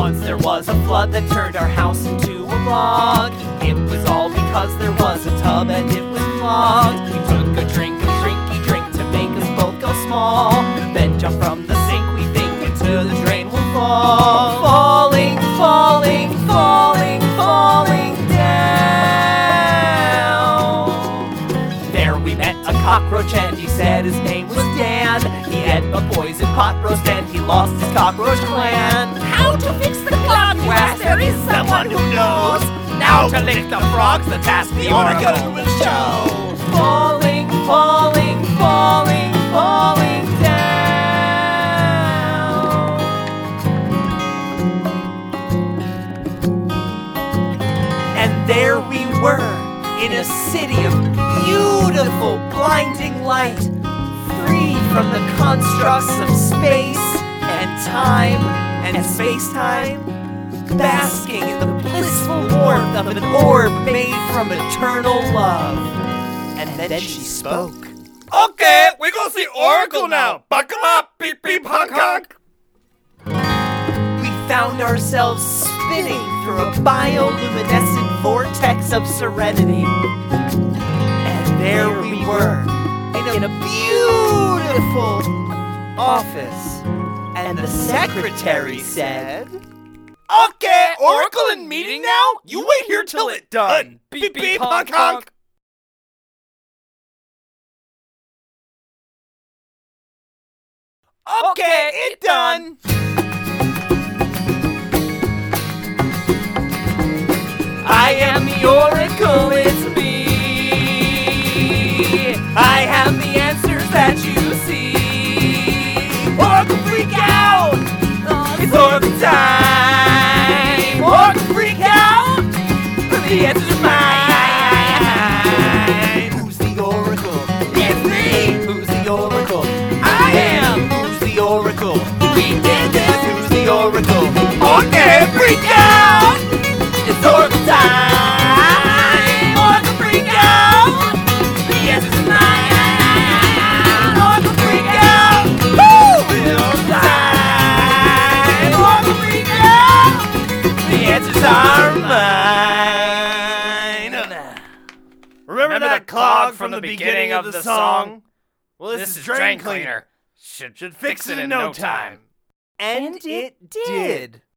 Once there was a flood that turned our house into a log. It was all because there was a tub and it was clogged. We took a drink, a drinky drink to make us both go small. Then jumped from the sink, we think into the drain will fall. Falling, falling, falling, falling down. There we met a cockroach and he said his name was Dan. He ate a poison pot roast and he lost his cockroach clan. Is someone who knows. Now to lick the frogs, the task the oracle will show. Falling, falling, falling, falling down. And there we were in a city of beautiful, blinding light, free from the constructs of space and time and space time, basking in the blissful warmth of an orb made from eternal love. And then she spoke. Okay, we're gonna see Oracle now. Buckle up, beep beep honk honk. We found ourselves spinning through a bioluminescent vortex of serenity. And there we were, in a, in a beautiful office. And the secretary said, Okay, Oracle in meeting now? You wait here till it done. Beep beep honk honk. Okay, it done. Answers mine! Who's the oracle? It's me! Who's the oracle? I am! Who's the oracle? We did this! Who's the oracle? Okay, freak out! It's oracle time! Remember that clog from the beginning of the song? Well, this, is drain cleaner. Should, should fix it in no time. And it did.